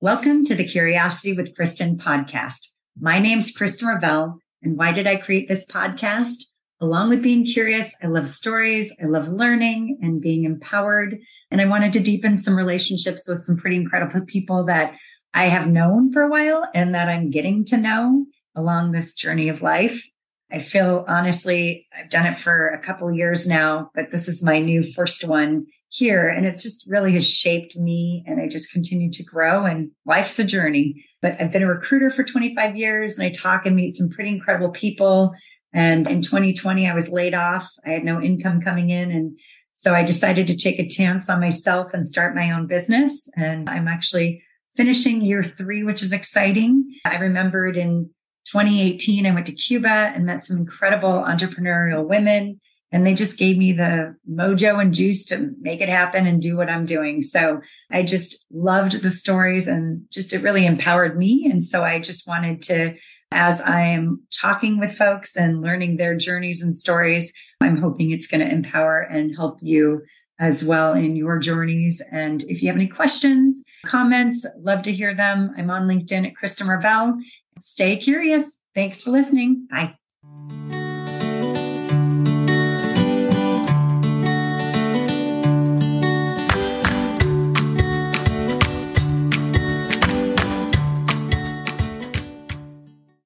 Welcome to the Curiosity with Kristen podcast. My name's Kristen Revell. And why did I create this podcast? Along with being curious, I love stories, I love learning and being empowered. And I wanted to deepen some relationships with some pretty incredible people that I have known for a while and that I'm getting to know along this journey of life. I feel honestly, I've done it for a couple years now, but this is my new first one here. And it's just really has shaped me and I just continue to grow and life's a journey. But I've been a recruiter for 25 years and I talk and meet some pretty incredible people. And in 2020, I was laid off. I had no income coming in. And so I decided to take a chance on myself and start my own business. And I'm actually finishing year three, which is exciting. I remembered in 2018, I went to Cuba and met some incredible entrepreneurial women and they just gave me the mojo and juice to make it happen and do what I'm doing. So I just loved the stories and just it really empowered me. And so I just wanted to, as I am talking with folks and learning their journeys and stories, I'm hoping it's going to empower and help you as well in your journeys. And if you have any questions, comments, love to hear them. I'm on LinkedIn at Kristen Revell. Stay curious. Thanks for listening. Bye.